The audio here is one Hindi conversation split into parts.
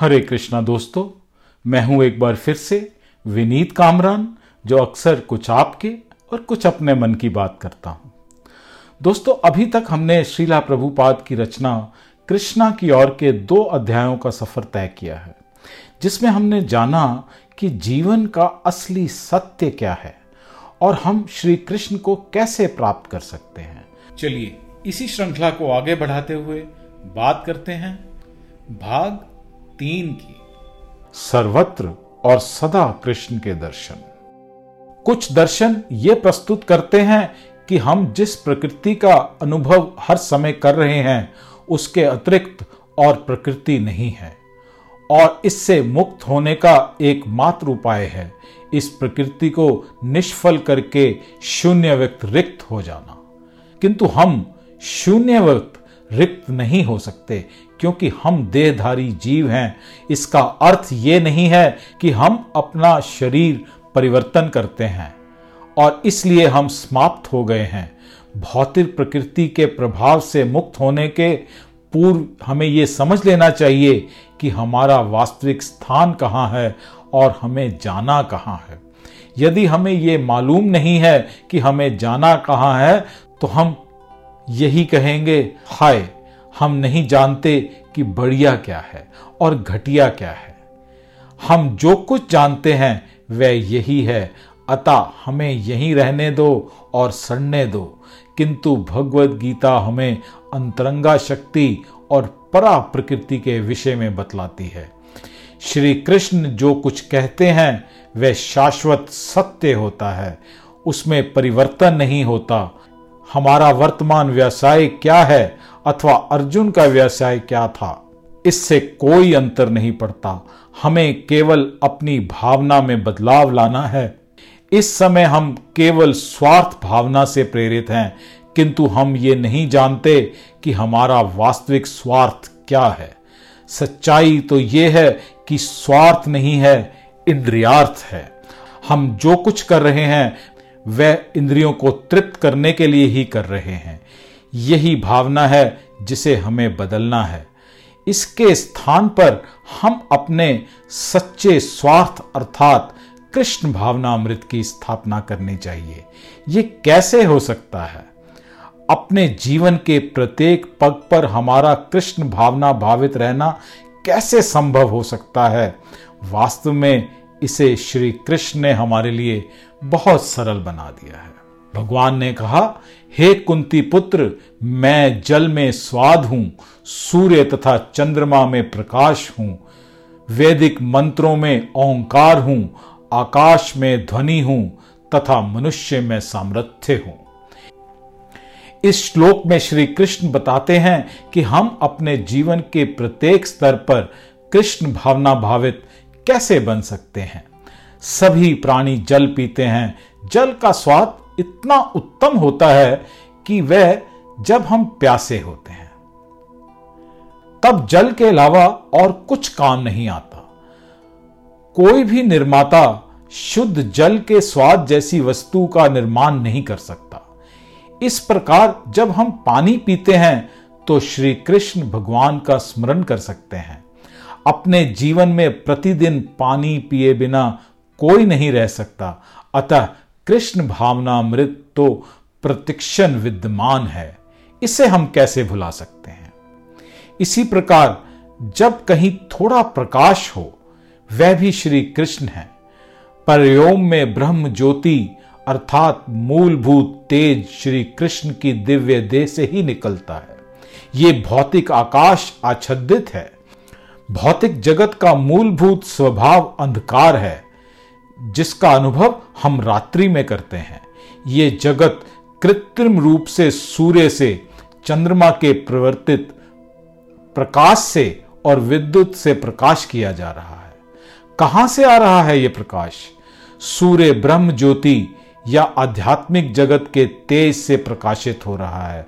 हरे कृष्णा दोस्तों, मैं हूँ एक बार फिर से विनीत कामरान, जो अक्सर कुछ आपके और कुछ अपने मन की बात करता हूँ। दोस्तों, अभी तक हमने श्रीला प्रभुपाद की रचना कृष्णा की ओर के दो अध्यायों का सफ़र तय किया है, जिसमें हमने जाना कि जीवन का असली सत्य क्या है और हम श्री कृष्ण को कैसे प्राप्त कर सकते हैं। चलिए, इसी श्रृंखला को आगे बढ़ाते हुए बात करते हैं। भाग तीन की। सर्वत्र और सदा कृष्ण के दर्शन। कुछ दर्शन ये प्रस्तुत करते हैं कि हम जिस प्रकृति का अनुभव हर समय कर रहे हैं, उसके अतिरिक्त और प्रकृति नहीं है। और इससे मुक्त होने का एकमात्र उपाय है, इस प्रकृति को निष्फल करके शून्य व्यक्त रिक्त हो जाना। किंतु हम शून्य व्यक्त रिक्त नहीं हो सकते, क्योंकि हम देहधारी जीव हैं। इसका अर्थ ये नहीं है कि हम अपना शरीर परिवर्तन करते हैं और इसलिए हम समाप्त हो गए हैं। भौतिक प्रकृति के प्रभाव से मुक्त होने के पूर्व हमें ये समझ लेना चाहिए कि हमारा वास्तविक स्थान कहाँ है और हमें जाना कहाँ है। यदि हमें ये मालूम नहीं है कि हमें जाना कहाँ है तो हम यही कहेंगे, हाय, हम नहीं जानते कि बढ़िया क्या है और घटिया क्या है। हम जो कुछ जानते हैं, वह यही है। अतः हमें यहीं रहने दो और सड़ने दो। किंतु भगवत गीता हमें अंतरंगा शक्ति और परा प्रकृति के विषय में बतलाती है। श्री कृष्ण जो कुछ कहते हैं, वह शाश्वत सत्य होता है। उसमें परिवर्तन नहीं होता। हमारा वर्तमान व्यवसाय क्या है अथवा अर्जुन का व्यवसाय क्या था? इससे कोई अंतर नहीं पड़ता। हमें केवल अपनी भावना में बदलाव लाना है। इस समय हम केवल स्वार्थ भावना से प्रेरित हैं, किंतु हम ये नहीं जानते कि हमारा वास्तविक स्वार्थ क्या है। सच्चाई तो ये है कि स्वार्थ नहीं है, इंद्रियार्थ है। हम जो कुछ कर रहे हैं वह इंद्रियों को तृप्त करने के लिए ही कर रहे हैं। यही भावना है जिसे हमें बदलना है। इसके स्थान पर हम अपने सच्चे स्वार्थ अर्थात कृष्ण भावना अमृत की स्थापना करनी चाहिए। ये कैसे हो सकता है? अपने जीवन के प्रत्येक पग पर हमारा कृष्ण भावना भावित रहना कैसे संभव हो सकता है? वास्तव में इसे श्री कृष्ण ने हमारे लिए बहुत सरल बना दिया है। भगवान ने कहा, हे कुंती पुत्र, मैं जल में स्वाद हूँ, सूर्य तथा चंद्रमा में प्रकाश हूँ, वैदिक मंत्रों में ओंकार हूँ, आकाश में ध्वनि हूँ, तथा मनुष्य में सामर्थ्य हूँ। इस श्लोक में श्री कृष्ण बताते हैं कि हम अपने जीवन के प्रत्येक स्तर पर कृष्ण भावना भावित कैसे बन सकते हैं। सभी प्राणी जल पीते हैं। जल का स्वाद इतना उत्तम होता है कि वह जब हम प्यासे होते हैं, तब जल के अलावा और कुछ काम नहीं आता। कोई भी निर्माता शुद्ध जल के स्वाद जैसी वस्तु का निर्माण नहीं कर सकता। इस प्रकार जब हम पानी पीते हैं तो श्री कृष्ण भगवान का स्मरण कर सकते हैं। अपने जीवन में प्रतिदिन पानी पिए बिना कोई नहीं रह सकता। अतः कृष्ण भावना अमृत तो प्रतिक्षण विद्यमान है। इसे हम कैसे भुला सकते हैं? इसी प्रकार जब कहीं थोड़ा प्रकाश हो, वह भी श्री कृष्ण है। परयोम में ब्रह्म ज्योति अर्थात मूलभूत तेज श्री कृष्ण की दिव्य देह से ही निकलता है। ये भौतिक आकाश आच्छादित है। भौतिक जगत का मूलभूत स्वभाव अंधकार है। जिसका अनुभव हम रात्रि में करते हैं। ये जगत कृत्रिम रूप से सूर्य से, चंद्रमा के प्रवर्तित प्रकाश से और विद्युत से प्रकाश किया जा रहा है। कहाँ से आ रहा है यह प्रकाश? सूर्य ब्रह्म ज्योति या आध्यात्मिक जगत के तेज से प्रकाशित हो रहा है।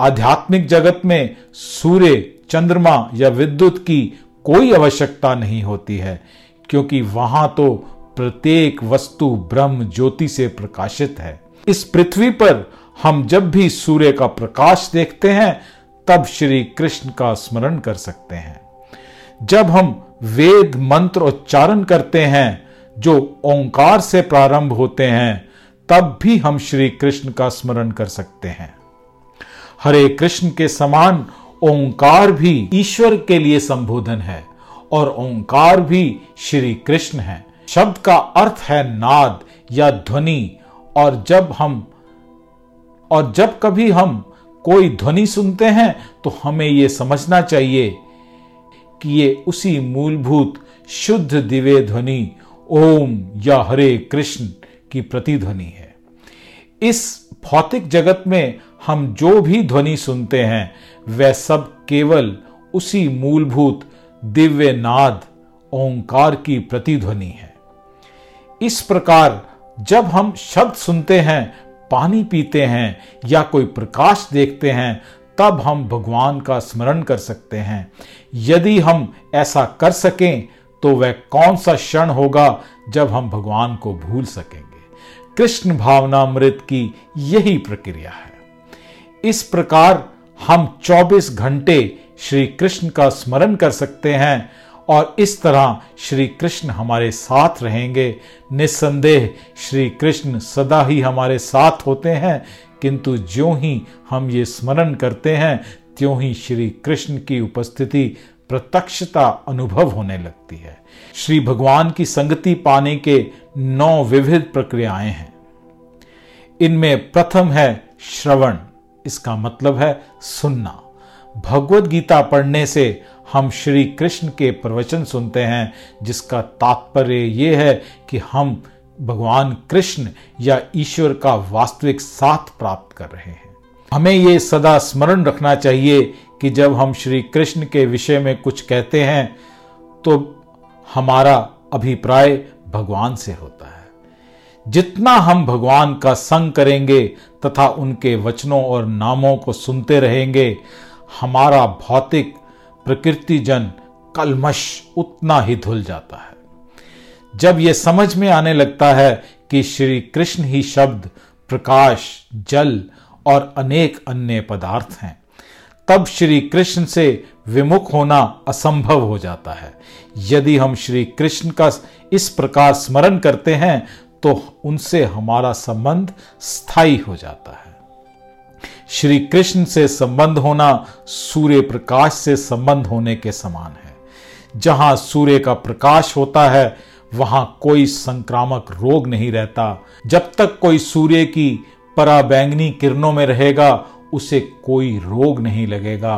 आध्यात्मिक जगत में सूर्य, चंद्रमा या विद्युत की कोई आवश्यकता नहीं होती है, क्योंकि वहाँ तो प्रत्येक वस्तु ब्रह्म ज्योति से प्रकाशित है। इस पृथ्वी पर हम जब भी सूर्य का प्रकाश देखते हैं, तब श्री कृष्ण का स्मरण कर सकते हैं। जब हम वेद मंत्र उच्चारण करते हैं, जो ओंकार से प्रारंभ होते हैं, तब भी हम श्री कृष्ण का स्मरण कर सकते हैं। हरे कृष्ण के समान ओंकार भी ईश्वर के लिए संबोधन है, और ओंकार भी श्री कृष्ण है। शब्द का अर्थ है नाद या ध्वनि। और जब हम, और जब कभी हम कोई ध्वनि सुनते हैं तो हमें यह समझना चाहिए कि ये उसी मूलभूत शुद्ध दिव्य ध्वनि, ओम या हरे कृष्ण की प्रतिध्वनि है। इस भौतिक जगत में हम जो भी ध्वनि सुनते हैं, वह सब केवल उसी मूलभूत दिव्य नाद, ओंकार की प्रतिध्वनि है। इस प्रकार जब हम शब्द सुनते हैं, पानी पीते हैं या कोई प्रकाश देखते हैं, तब हम भगवान का स्मरण कर सकते हैं। यदि हम ऐसा कर सकें तो वह कौन सा क्षण होगा जब हम भगवान को भूल सकेंगे? कृष्ण भावनामृत की यही प्रक्रिया है। इस प्रकार हम 24 घंटे श्री कृष्ण का स्मरण कर सकते हैं और इस तरह श्री कृष्ण हमारे साथ रहेंगे। निस्संदेह श्री कृष्ण सदा ही हमारे साथ होते हैं, किंतु ज्यों ही हम ये स्मरण करते हैं, त्यों ही श्री कृष्ण की उपस्थिति प्रत्यक्षता अनुभव होने लगती है। श्री भगवान की संगति पाने के नौ विविध प्रक्रियाएँ हैं। इनमें प्रथम है श्रवण, इसका मतलब है सुनना। भगवत गीता पढ़ने से हम श्री कृष्ण के प्रवचन सुनते हैं, जिसका तात्पर्य यह है कि हम भगवान कृष्ण या ईश्वर का वास्तविक साथ प्राप्त कर रहे हैं। हमें ये सदा स्मरण रखना चाहिए कि जब हम श्री कृष्ण के विषय में कुछ कहते हैं तो हमारा अभिप्राय भगवान से होता है। जितना हम भगवान का संग करेंगे तथा उनके वचनों और नामों को सुनते रहेंगे हमारा भौतिक प्रकृति जन कलमश उतना ही धुल जाता है। जब यह समझ में आने लगता है कि श्री कृष्ण ही शब्द, प्रकाश, जल और अनेक अन्य पदार्थ हैं, तब श्री कृष्ण से विमुख होना असंभव हो जाता है। यदि हम श्री कृष्ण का इस प्रकार स्मरण करते हैं तो उनसे हमारा संबंध स्थायी हो जाता है। श्री कृष्ण से संबंध होना सूर्य प्रकाश से संबंध होने के समान है। जहाँ सूर्य का प्रकाश होता है, वहाँ कोई संक्रामक रोग नहीं रहता। जब तक कोई सूर्य की पराबैंगनी किरणों में रहेगा, उसे कोई रोग नहीं लगेगा।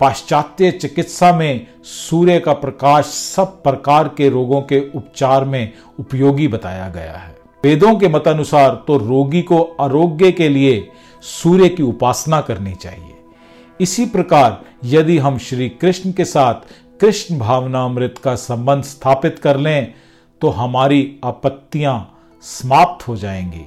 पाश्चात्य चिकित्सा में सूर्य का प्रकाश सब प्रकार के रोगों के उपचार में उपयोगी बताया गया है। वेदों के मतानुसार तो रोगी को आरोग्य के लिए सूर्य की उपासना करनी चाहिए। इसी प्रकार यदि हम श्री कृष्ण के साथ कृष्ण भावनामृत का संबंध स्थापित कर लें तो हमारी आपत्तियाँ समाप्त हो जाएँगी।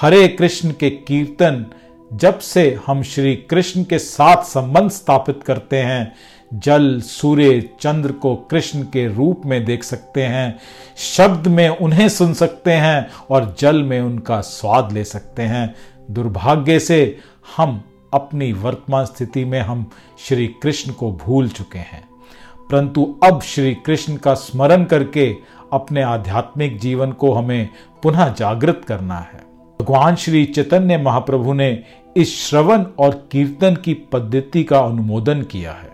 हरे कृष्ण के कीर्तन जब से हम श्री कृष्ण के साथ संबंध स्थापित करते हैं जल, सूर्य, चंद्र को कृष्ण के रूप में देख सकते हैं, शब्द में उन्हें सुन सकते हैं और जल में उनका स्वाद ले सकते हैं। दुर्भाग्य से हम अपनी वर्तमान स्थिति में हम श्री कृष्ण को भूल चुके हैं। परंतु अब श्री कृष्ण का स्मरण करके अपने आध्यात्मिक जीवन को हमें पुनः जागृत करना है। भगवान श्री चैतन्य महाप्रभु ने इस श्रवण और कीर्तन की पद्धति का अनुमोदन किया है।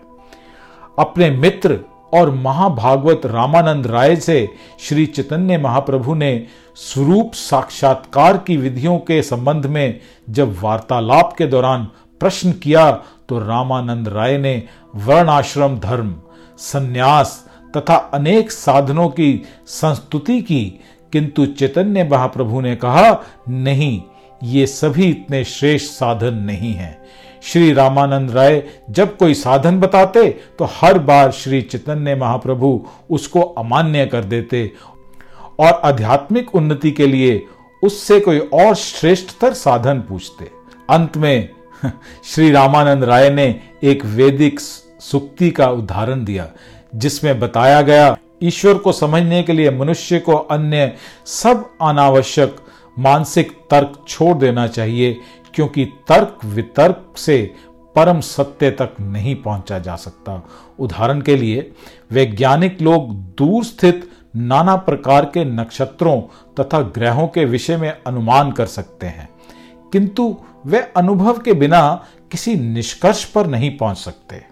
अपने मित्र और महाभागवत रामानंद राय से श्री चैतन्य महाप्रभु ने स्वरूप साक्षात्कार की विधियों के संबंध में जब वार्तालाप के दौरान प्रश्न किया तो रामानंद राय ने वर्णाश्रम धर्म, संन्यास तथा अनेक साधनों की संस्तुति की। किंतु चैतन्य महाप्रभु ने कहा, नहीं, ये सभी इतने श्रेष्ठ साधन नहीं हैं। श्री रामानंद राय जब कोई साधन बताते तो हर बार श्री चैतन्य महाप्रभु उसको अमान्य कर देते। और आध्यात्मिक उन्नति के लिए उससे कोई और श्रेष्ठतर साधन पूछते। अंत में, श्री रामानंद राय ने एक वैदिक सुक्ति का उदाहरण दिया, जिसमें बताया गया, ईश्वर को समझने के लिए मनुष्य को अन्य सब अनावश्यक मानसिक तर्क छोड़ देना चाहिए क्योंकि तर्क वितर्क से परम सत्य तक नहीं पहुँचा जा सकता। उदाहरण के लिए, वैज्ञानिक लोग दूर स्थित नाना प्रकार के नक्षत्रों तथा ग्रहों के विषय में अनुमान कर सकते हैं, किंतु वे अनुभव के बिना किसी निष्कर्ष पर नहीं पहुँच सकते।